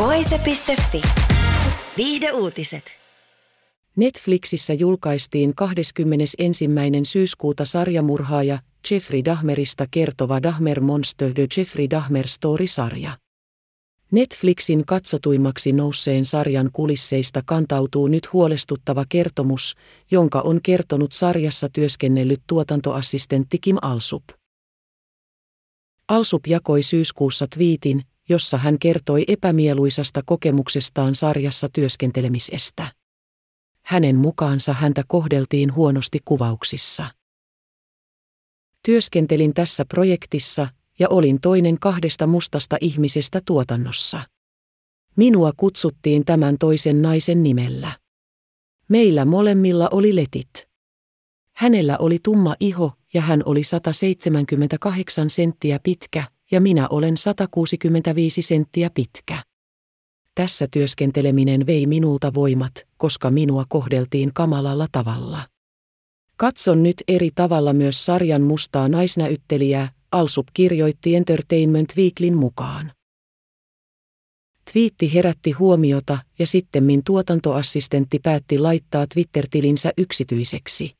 Voise.fi. Viihde uutiset. Netflixissä julkaistiin 21. syyskuuta sarjamurhaaja Jeffrey Dahmerista kertova Dahmer Monster The Jeffrey Dahmer Story-sarja. Netflixin katsotuimmaksi nousseen sarjan kulisseista kantautuu nyt huolestuttava kertomus, jonka on kertonut sarjassa työskennellyt tuotantoassistentti Kim Alsup. Alsup jakoi syyskuussa twiitin, jossa hän kertoi epämieluisasta kokemuksestaan sarjassa työskentelemisestä. Hänen mukaansa häntä kohdeltiin huonosti kuvauksissa. Työskentelin tässä projektissa ja olin toinen kahdesta mustasta ihmisestä tuotannossa. Minua kutsuttiin tämän toisen naisen nimellä. Meillä molemmilla oli letit. Hänellä oli tumma iho ja hän oli 178 senttiä pitkä ja minä olen 165 senttiä pitkä. Tässä työskenteleminen vei minulta voimat, koska minua kohdeltiin kamalalla tavalla. Katson nyt eri tavalla myös sarjan mustaa naisnäyttelijää, Alsup kirjoitti Entertainment Weeklyn mukaan. Twiitti herätti huomiota ja sittemmin tuotantoassistentti päätti laittaa Twitter-tilinsä yksityiseksi.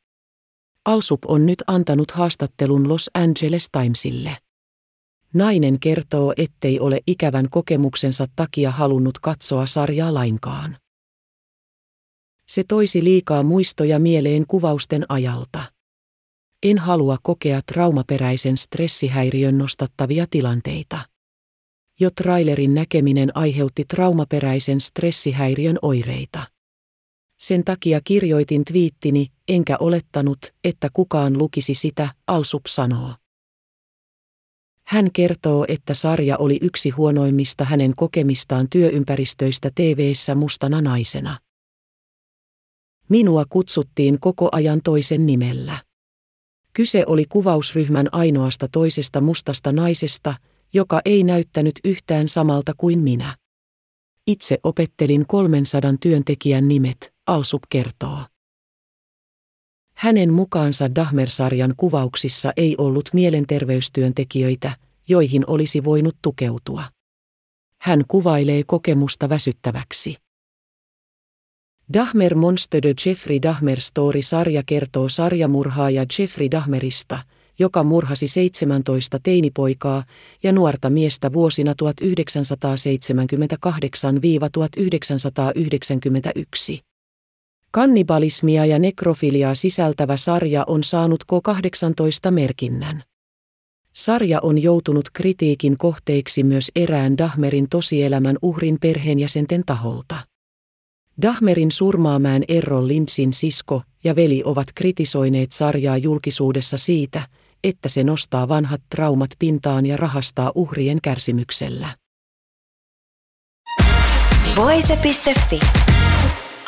Alsup on nyt antanut haastattelun Los Angeles Timesille. Nainen kertoo, ettei ole ikävän kokemuksensa takia halunnut katsoa sarjaa lainkaan. Se toisi liikaa muistoja mieleen kuvausten ajalta. En halua kokea traumaperäisen stressihäiriön nostattavia tilanteita. Jo trailerin näkeminen aiheutti traumaperäisen stressihäiriön oireita. Sen takia kirjoitin twiittini, enkä olettanut, että kukaan lukisi sitä, Alsup sanoo. Hän kertoo, että sarja oli yksi huonoimmista hänen kokemistaan työympäristöistä TV-ssä mustana naisena. Minua kutsuttiin koko ajan toisen nimellä. Kyse oli kuvausryhmän ainoasta toisesta mustasta naisesta, joka ei näyttänyt yhtään samalta kuin minä. Itse opettelin 300 työntekijän nimet, Alsup kertoo. Hänen mukaansa Dahmer-sarjan kuvauksissa ei ollut mielenterveystyöntekijöitä, joihin olisi voinut tukeutua. Hän kuvailee kokemusta väsyttäväksi. Dahmer Monster The Jeffrey Dahmer Story-sarja kertoo sarjamurhaaja Jeffrey Dahmerista, joka murhasi 17 teinipoikaa ja nuorta miestä vuosina 1978-1991. Kannibalismia ja nekrofiliaa sisältävä sarja on saanut K18 merkinnän. Sarja on joutunut kritiikin kohteeksi myös erään Dahmerin tosielämän uhrin perheenjäsenten taholta. Dahmerin surmaamään Errol Lindsin sisko ja veli ovat kritisoineet sarjaa julkisuudessa siitä, että se nostaa vanhat traumat pintaan ja rahastaa uhrien kärsimyksellä. Voise.fi.